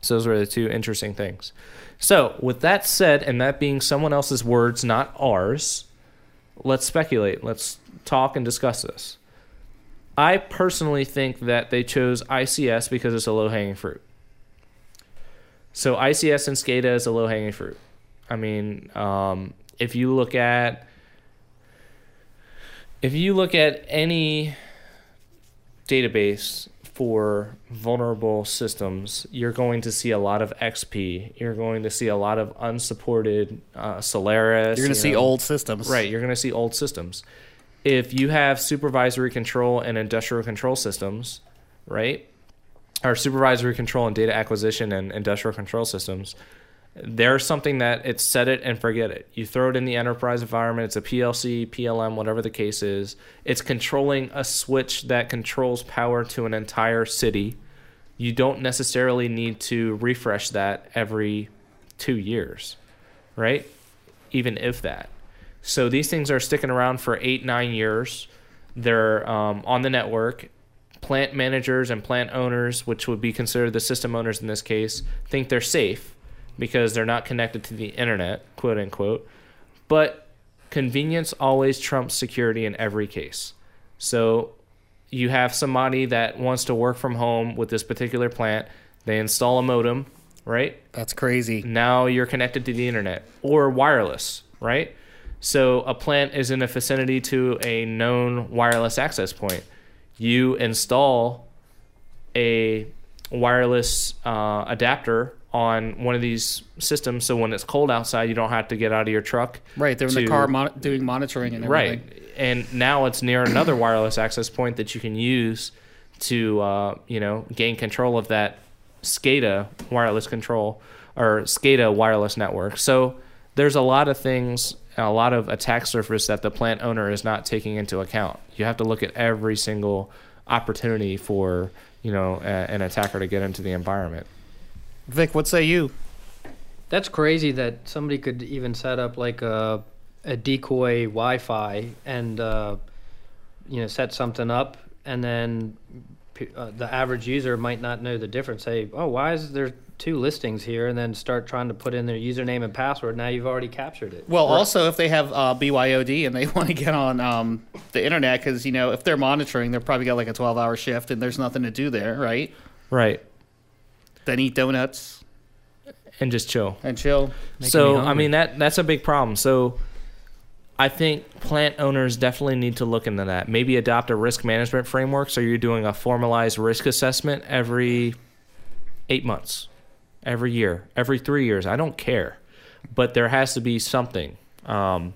S2: So, those were the two interesting things. So, with that said, and that being someone else's words, not ours, let's speculate. Let's talk and discuss this. I personally think that they chose ICS because it's a low hanging fruit. So ICS and SCADA is a low hanging fruit. I mean, um, if you look at if you look at any database for vulnerable systems, you're going to see a lot of XP. You're going to see a lot of unsupported uh, Solaris.
S3: You're going
S2: you
S3: to see
S2: know.
S3: old systems.
S2: Right, you're going to see old systems. If you have supervisory control and industrial control systems, right, or supervisory control and data acquisition and industrial control systems, there's something that it's set it and forget it. You throw it in the enterprise environment, it's a PLC, PLM, whatever the case is. It's controlling a switch that controls power to an entire city. You don't necessarily need to refresh that every two years, right? Even if that. So these things are sticking around for eight, nine years. They're um, on the network. Plant managers and plant owners, which would be considered the system owners in this case, think they're safe because they're not connected to the internet, quote unquote. But convenience always trumps security in every case. So you have somebody that wants to work from home with this particular plant, they install a modem, right?
S3: That's crazy.
S2: now you're connected to the internet or wireless, right? So a plant is in a vicinity to a known wireless access point. You install a wireless uh, adapter on one of these systems, so when it's cold outside, you don't have to get out of your truck.
S3: Right, they're in the car mon- doing monitoring and everything.
S2: Right. And now it's near another wireless access point that you can use to, uh, you know, gain control of that SCADA wireless control or SCADA wireless network. So there's a lot of things, a lot of attack surface that the plant owner is not taking into account. You have to look at every single opportunity for, you know, a, an attacker to get into the environment.
S3: Vik, what say you?
S4: That's crazy that somebody could even set up like a a decoy Wi-Fi and uh, you know set something up, and then p- uh, the average user might not know the difference. Say, oh, why is there two listings here? And then start trying to put in their username and password. Now you've already captured it.
S3: Well, also if they have uh, BYOD and they want to get on um, the internet, because you know if they're monitoring, they're probably got like a twelve-hour shift and there's nothing to do there, right?
S2: Right.
S3: Then eat donuts
S2: And just chill.
S3: and chill.
S4: Making
S2: so
S4: me
S2: I mean that that's a big problem. So I think plant owners definitely need to look into that. Maybe adopt a risk management framework so you're doing a formalized risk assessment every 8 months, every year, every 3 years. I don't care. But there has to be something um,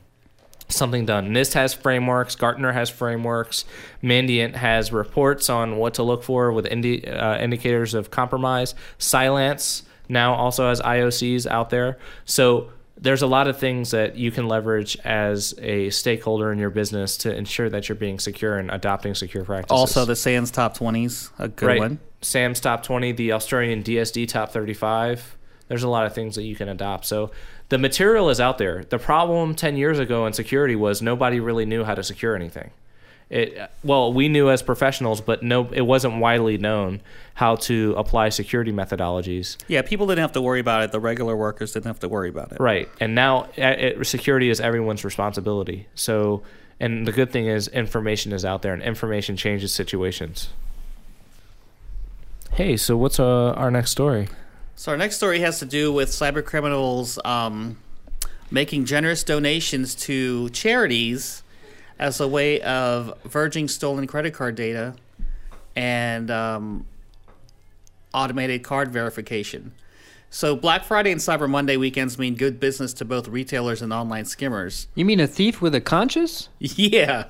S2: something done. NIST has frameworks, Gartner has frameworks, Mandiant has reports on what to look for with indi- uh, indicators of compromise. Cylance now also has IOCs out there. So there's a lot of things that you can leverage as a stakeholder in your business to ensure that you're being secure and adopting secure practices.
S3: Also, the SANS top twenties, a good
S2: right.
S3: one.
S2: SANS top 20, the Australian DSD top 35. There's a lot of things that you can adopt. So the material is out there. The problem 10 years ago in security was nobody really knew how to secure anything. It well, we knew as professionals, but no, it wasn't widely known how to apply security methodologies.
S3: Yeah, people didn't have to worry about it. The regular workers didn't have to worry about it.
S2: Right. And now uh, it, security is everyone's responsibility. So, and the good thing is information is out there and information changes situations. Hey, so what's uh, our next story?
S3: So our next story has to do with cyber criminals um, making generous donations to charities as a way of verging stolen credit card data and um, automated card verification. So Black Friday and Cyber Monday weekends mean good business to both retailers and online skimmers.
S4: You mean a thief with a conscience?
S3: Yeah.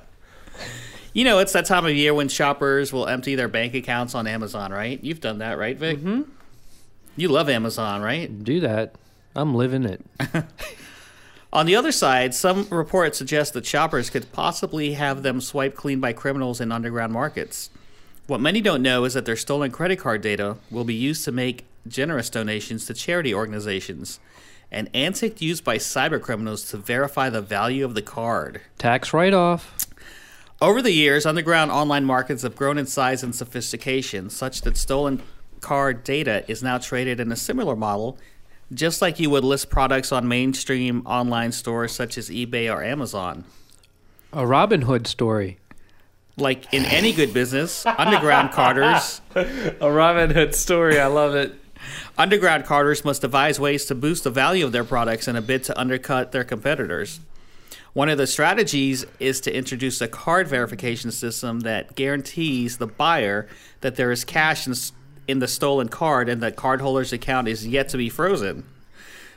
S3: You know, it's that time of year when shoppers will empty their bank accounts on Amazon, right? You've done that, right, Vik? Mm-hmm. You love Amazon, right?
S4: Do that. I'm living it.
S3: On the other side, some reports suggest that shoppers could possibly have them swiped clean by criminals in underground markets. What many don't know is that their stolen credit card data will be used to make generous donations to charity organizations, an antic used by cybercriminals to verify the value of the card.
S4: Tax write-off.
S3: Over the years, underground online markets have grown in size and sophistication, such that stolen card data is now traded in a similar model, just like you would list products on mainstream online stores such as eBay or Amazon.
S4: A Robin Hood story.
S3: Like in any good business, underground carders.
S2: A Robin Hood story. I love it.
S3: underground carders must devise ways to boost the value of their products in a bid to undercut their competitors. One of the strategies is to introduce a card verification system that guarantees the buyer that there is cash in, in the stolen card and that cardholder's account is yet to be frozen.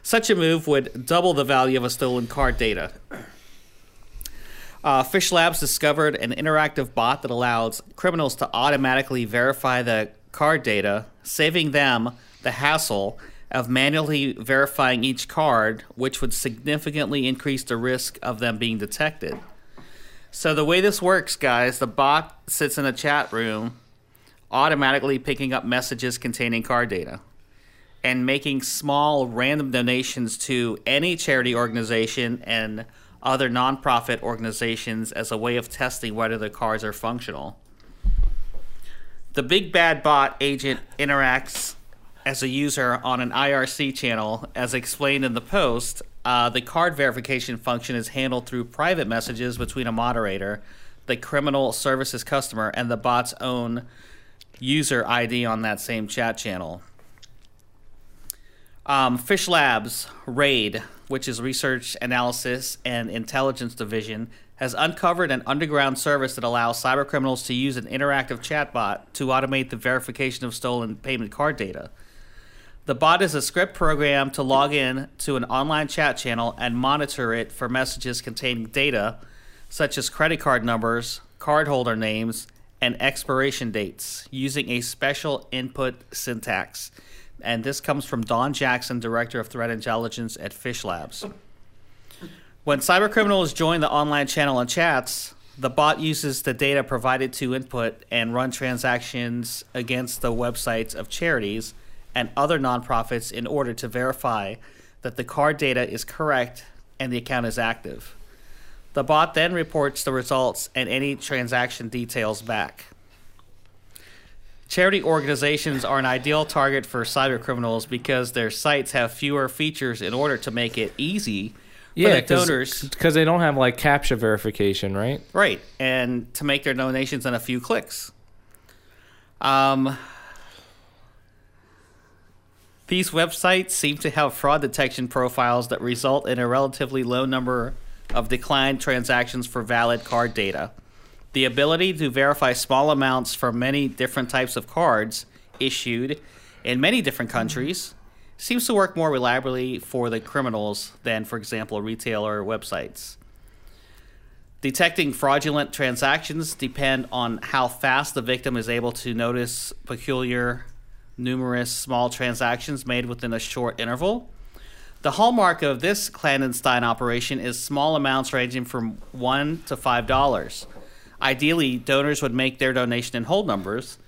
S3: Such a move would double the value of a stolen card data. Uh, PhishLabs discovered an interactive bot that allows criminals to automatically verify the card data, saving them the hassle of manually verifying each card, which would significantly increase the risk of them being detected. So, the way this works, guys, the bot sits in a chat room, automatically picking up messages containing card data and making small random donations to any charity organization and other nonprofit organizations as a way of testing whether the cards are functional. The big bad bot agent interacts as a user on an IRC channel, as explained in the post. Uh, the card verification function is handled through private messages between a moderator, the criminal services customer, and the bot's own user ID on that same chat channel. Um, PhishLabs RAID, which is Research Analysis and Intelligence Division, has uncovered an underground service that allows cybercriminals to use an interactive chatbot to automate the verification of stolen payment card data. The bot is a script program to log in to an online chat channel and monitor it for messages containing data such as credit card numbers, cardholder names, and expiration dates using a special input syntax. And this comes from Don Jackson, Director of Threat Intelligence at PhishLabs. When cybercriminals join the online channel and chats, the bot uses the data provided to input and run transactions against the websites of charities and other nonprofits in order to verify that the card data is correct and the account is active. The bot then reports the results and any transaction details back. Charity organizations are an ideal target for cybercriminals because their sites have fewer features in order to make it easy for
S2: Yeah,
S3: the donors
S2: because they don't have like captcha verification, right?
S3: Right, and to make their donations in a few clicks. Um, these websites seem to have fraud detection profiles that result in a relatively low number of declined transactions for valid card data. The ability to verify small amounts for many different types of cards issued in many different countries seems to work more reliably for the criminals than, for example, retailer websites. Detecting fraudulent transactions depend on how fast the victim is able to notice peculiar, numerous small transactions made within a short interval. The hallmark of this clandestine operation is small amounts ranging from one to five dollars. Ideally, donors would make their donation in whole numbers,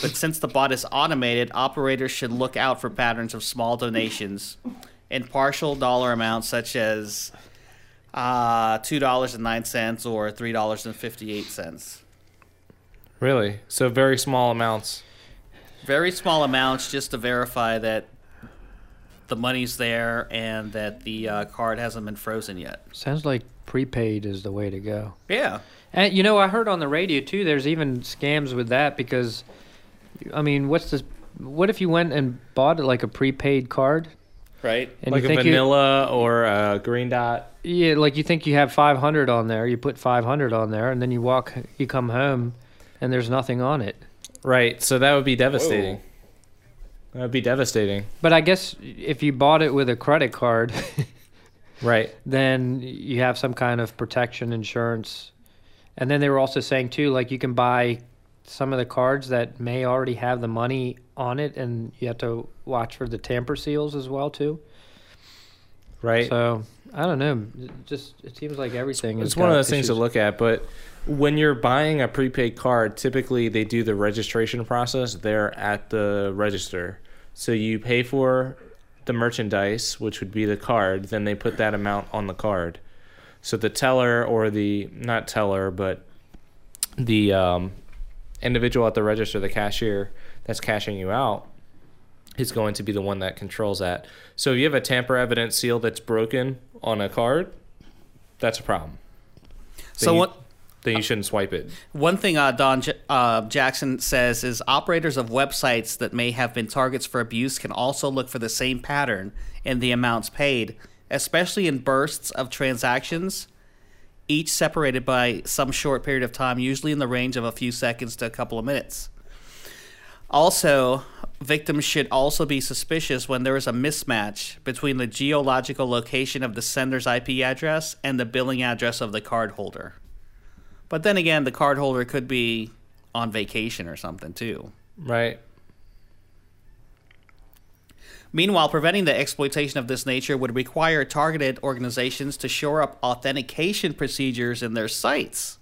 S3: but since the bot is automated, operators should look out for patterns of small donations in partial dollar amounts such as uh, two dollars and nine cents or three dollars and fifty-eight cents.
S2: Really? So very small amounts.
S3: Very small amounts just to verify that the money's there and that the uh, card hasn't been frozen yet.
S4: Sounds like prepaid is the way to go.
S3: Yeah.
S4: And you know, I heard on the radio too. There's even scams with that because, I mean, what's this? What if you went and bought like a prepaid card?
S3: Right.
S4: And
S2: like
S4: you
S2: a
S4: think you-
S2: vanilla or a green dot.
S4: Yeah, like you think you have 500 on there, you put 500 on there, and then you walk, you come home, and there's nothing on it.
S2: Right. So that would be devastating. That would be devastating.
S4: But I guess if you bought it with a credit card,
S2: Right.
S4: then you have some kind of protection insurance. And then they were also saying too, like you can buy some of the cards that may already have the money on it, and you have to watch for the tamper seals as well too.
S2: Right.
S4: So I don't know. It just it seems like everything.
S2: it's one of those things to look at, but when you're buying a prepaid card, typically they do the registration process there at the register. So you pay for the merchandise, which would be the card, then they put that amount on the card. So the teller or the not teller, but the um, individual at the register, the cashier that's cashing you out, is going to be the one that controls that. So if you have a tamper evidence seal that's broken on a card, that's a problem.
S3: So
S2: you-
S3: what?
S2: Then you shouldn't swipe it.
S3: One thing uh, Don J- uh, Jackson says is operators of websites that may have been targets for abuse can also look for the same pattern in the amounts paid, especially in bursts of transactions, each separated by some short period of time, usually in the range of a few seconds to a couple of minutes. Also, victims should also be suspicious when there is a mismatch between the geological location of the sender's IP address and the billing address of the cardholder. But then again, the cardholder could be on vacation or something too.
S2: Right.
S3: Meanwhile, preventing the exploitation of this nature would require targeted organizations to shore up authentication procedures in their sites.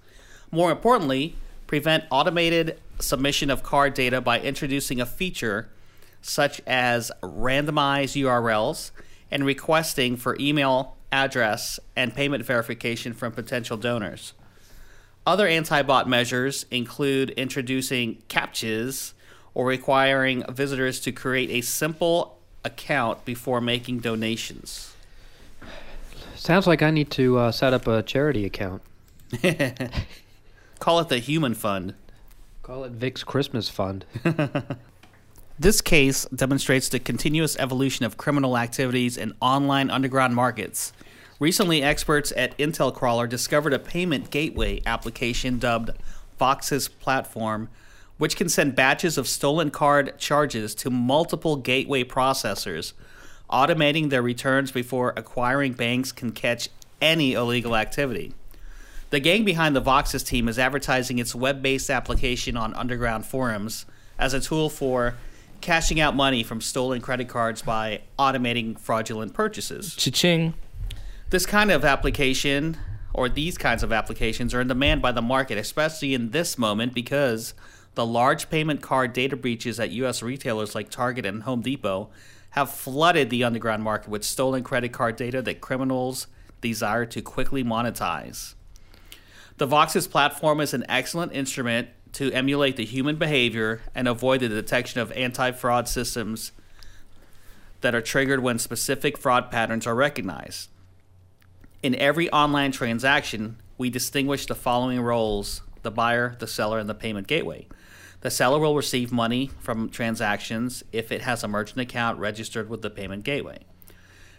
S3: More importantly, prevent automated submission of card data by introducing a feature such as randomized URLs and requesting for email address and payment verification from potential donors. Other anti bot measures include introducing CAPTCHAs or requiring visitors to create a simple account before making donations.
S4: Sounds like I need to uh, set up a charity account.
S3: Call it the Human Fund.
S4: Call it Vik's Christmas Fund.
S3: This case demonstrates the continuous evolution of criminal activities in online underground markets. Recently, experts at IntelCrawler discovered a payment gateway application dubbed Voxis Platform, which can send batches of stolen card charges to multiple gateway processors, automating their returns before acquiring banks can catch any illegal activity. The gang behind the Voxis team is advertising its web based application on underground forums as a tool for cashing out money from stolen credit cards by automating fraudulent purchases.
S2: Cha-ching.
S3: This kind of application, or these kinds of applications, are in demand by the market, especially in this moment because the large payment card data breaches at U.S. retailers like Target and Home Depot have flooded the underground market with stolen credit card data that criminals desire to quickly monetize. The Voxis platform is an excellent instrument to emulate the human behavior and avoid the detection of anti fraud systems that are triggered when specific fraud patterns are recognized. In every online transaction, we distinguish the following roles the buyer, the seller, and the payment gateway. The seller will receive money from transactions if it has a merchant account registered with the payment gateway.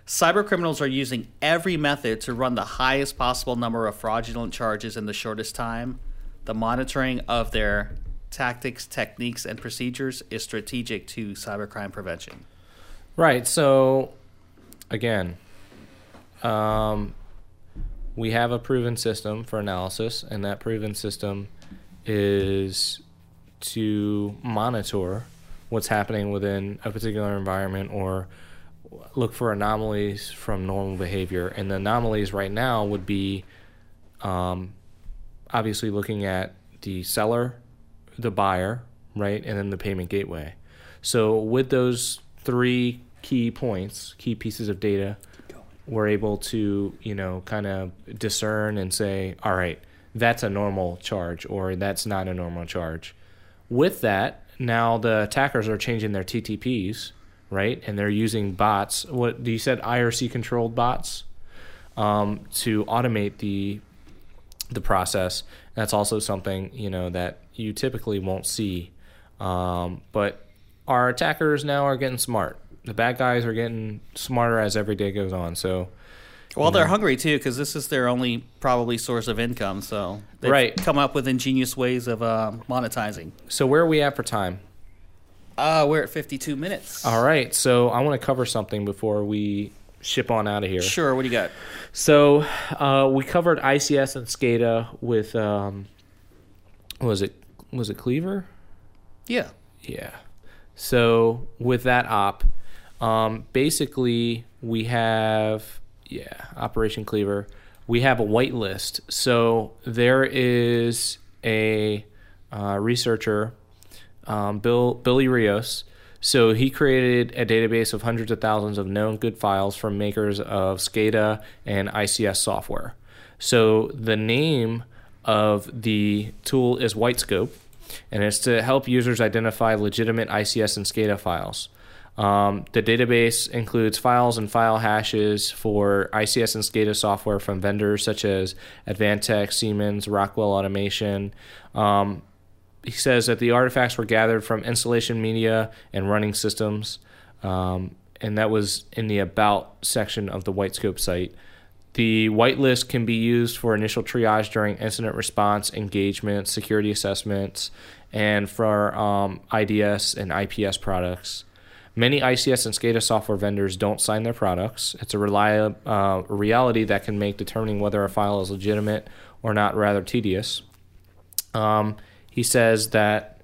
S3: Cybercriminals are using every method to run the highest possible number of fraudulent charges in the shortest time. The monitoring of their tactics, techniques, and procedures is strategic to cybercrime prevention.
S2: Right. So, again, um, we have a proven system for analysis, and that proven system is to monitor what's happening within a particular environment or look for anomalies from normal behavior. And the anomalies right now would be um, obviously looking at the seller, the buyer, right, and then the payment gateway. So with those three key points, key pieces of data, we're able to, you know, kind of discern and say, all right, that's a normal charge or that's not a normal charge. With that, now the attackers are changing their TTPs, right? And they're using bots. What you said, IRC controlled bots, um, to automate the the process. That's also something you know that you typically won't see. Um, but our attackers now are getting smart. The bad guys are getting smarter as every day goes on. So
S3: Well, they're hungry too because this is their only probably source of income. So they've
S2: Right.
S3: come up with ingenious ways of uh, monetizing.
S2: so where are we at for time?
S3: Uh, we're at 52 minutes.
S2: All right. So I want to cover something before we ship on out of here.
S3: Sure. What do you got?
S2: So uh, we covered ICS and SCADA with um, was it was it Cleaver?
S3: Yeah.
S2: Yeah. So with that op, um, basically we have yeah Operation Cleaver. We have a whitelist. So there is a uh, researcher, um, Bill Billy Rios. So he created a database of hundreds of thousands of known good files from makers of SCADA and ICS software. So the name of the tool is Whitescope, and it's to help users identify legitimate ICS and SCADA files. Um, the database includes files and file hashes for ICS and SCADA software from vendors such as Advantech, Siemens, Rockwell Automation. Um, he says that the artifacts were gathered from installation media and running systems, um, and that was in the About section of the Whitescope site. The whitelist can be used for initial triage during incident response, engagement, security assessments, and for um, IDS and IPS products. Many ICS and SCADA software vendors don't sign their products. It's a relia- uh, reality that can make determining whether a file is legitimate or not rather tedious. Um, he says that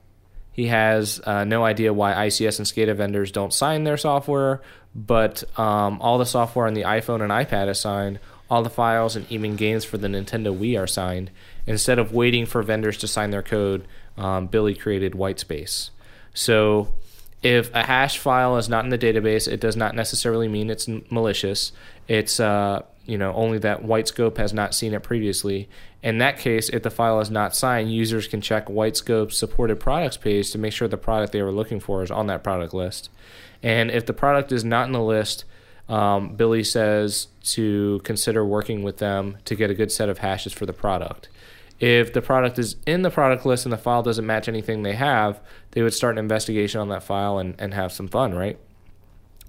S2: he has uh, no idea why ICS and SCADA vendors don't sign their software, but um, all the software on the iPhone and iPad is signed. All the files and even games for the Nintendo Wii are signed. Instead of waiting for vendors to sign their code, um, Billy created Whitescope. So if a hash file is not in the database, it does not necessarily mean it's malicious. It's uh, you know only that Whitescope has not seen it previously. In that case, if the file is not signed, users can check Whitescope's supported products page to make sure the product they were looking for is on that product list. And if the product is not in the list, um, Billy says to consider working with them to get a good set of hashes for the product. If the product is in the product list and the file doesn't match anything they have, they would start an investigation on that file and, and have some fun, right?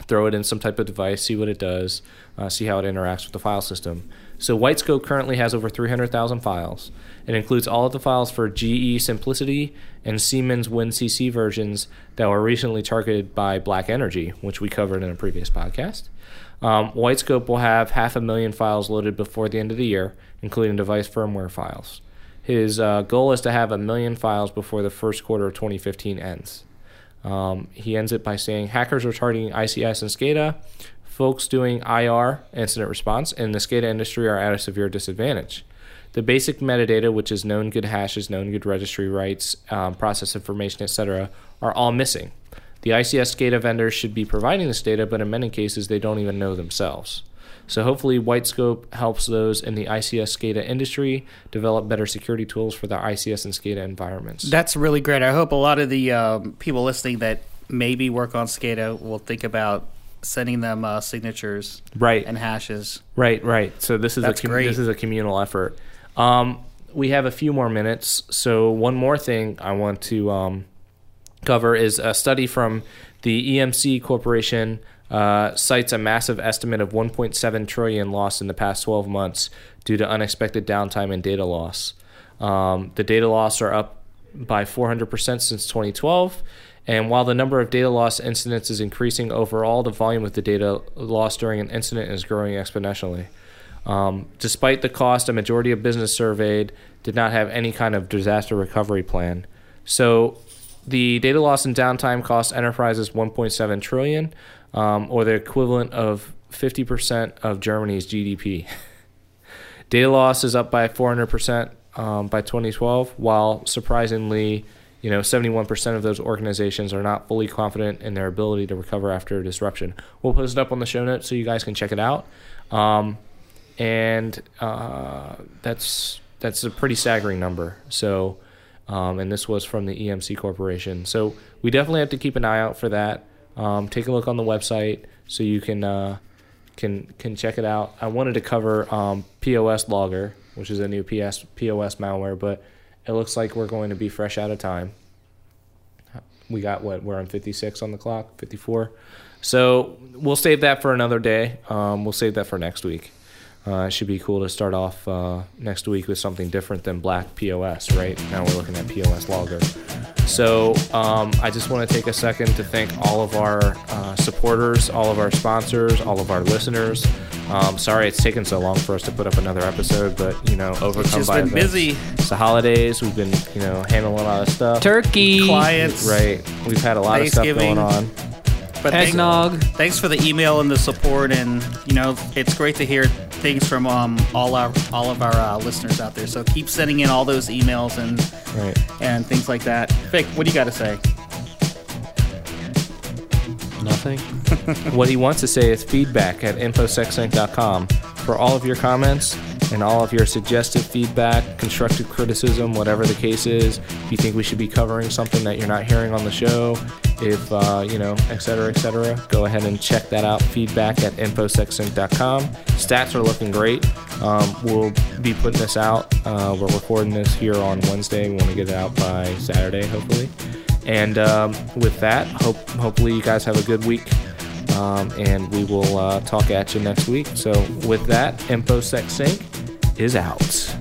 S2: throw it in some type of device, see what it does, uh, see how it interacts with the file system. So Whitescope currently has over 300,000 files. It includes all of the files for GE CIMPLICITY and Siemens WinCC versions that were recently targeted by Black Energy, which we covered in a previous podcast. Um, Whitescope will have half a million files loaded before the end of the year, including device firmware files. His uh, goal is to have a million files before the first quarter of 2015 ends. Um, he ends it by saying hackers are targeting ICS and SCADA. Folks doing IR, incident response, in the SCADA industry are at a severe disadvantage. The basic metadata, which is known good hashes, known good registry rights, um, process information, etc., are all missing. The ICS SCADA vendors should be providing this data, but in many cases, they don't even know themselves. So hopefully, Whitescope helps those in the ICS SCADA industry develop better security tools for the ICS and SCADA environments.
S3: That's really great. I hope a lot of the um, people listening that maybe work on SCADA will think about sending them uh, signatures
S2: right
S3: and hashes.
S2: Right, right. So this is
S3: That's
S2: a com-
S3: great.
S2: this is a communal effort. Um, we have a few more minutes, so one more thing I want to um, cover is a study from the EMC Corporation uh, cites a massive estimate of 1.7 trillion lost in the past 12 months due to unexpected downtime and data loss. Um, the data loss are up by 400% since 2012. And while the number of data loss incidents is increasing overall, the volume of the data lost during an incident is growing exponentially. Um, despite the cost, a majority of business surveyed did not have any kind of disaster recovery plan. So the data loss and downtime cost enterprises 1.7 trillion, um, or the equivalent of 50% of Germany's GDP. Data loss is up by 400% um, by 2012, while surprisingly, you know, 71% of those organizations are not fully confident in their ability to recover after a disruption. We'll post it up on the show notes so you guys can check it out. Um, and uh, that's that's a pretty staggering number. So, um, and this was from the EMC Corporation. So we definitely have to keep an eye out for that. Um, take a look on the website so you can uh, can can check it out. I wanted to cover um, POS Logger, which is a new PS POS malware, but it looks like we're going to be fresh out of time. We got what we're on 56 on the clock, 54. So we'll save that for another day. Um, we'll save that for next week. Uh, it should be cool to start off uh, next week with something different than Black POS, right? Now we're looking at POS Logger. So um, I just want to take a second to thank all of our uh, supporters, all of our sponsors, all of our listeners. Um, sorry it's taken so long for us to put up another episode, but you know, overcome
S3: just
S2: by
S3: been
S2: events.
S3: busy.
S2: It's the holidays. We've been you know handling a lot of stuff.
S4: Turkey.
S3: Clients.
S2: Right. We've had a lot of stuff going on.
S3: But thank-
S4: Eggnog.
S3: thanks for the email and the support, and you know it's great to hear things from um, all our all of our uh, listeners out there. So keep sending in all those emails and
S2: Right.
S3: and things like that. Vik, what do you got to say?
S4: Nothing.
S2: what he wants to say is feedback at infosecsync.com for all of your comments and all of your suggestive feedback, constructive criticism, whatever the case is. If you think we should be covering something that you're not hearing on the show, if, uh, you know, et cetera, et cetera, go ahead and check that out. Feedback at infosecsync.com. Stats are looking great. Um, we'll be putting this out. Uh, we're recording this here on Wednesday. We want to get it out by Saturday, hopefully. And um, with that, hope hopefully you guys have a good week. Um, and we will uh, talk at you next week. So with that, InfoSec Sync is out.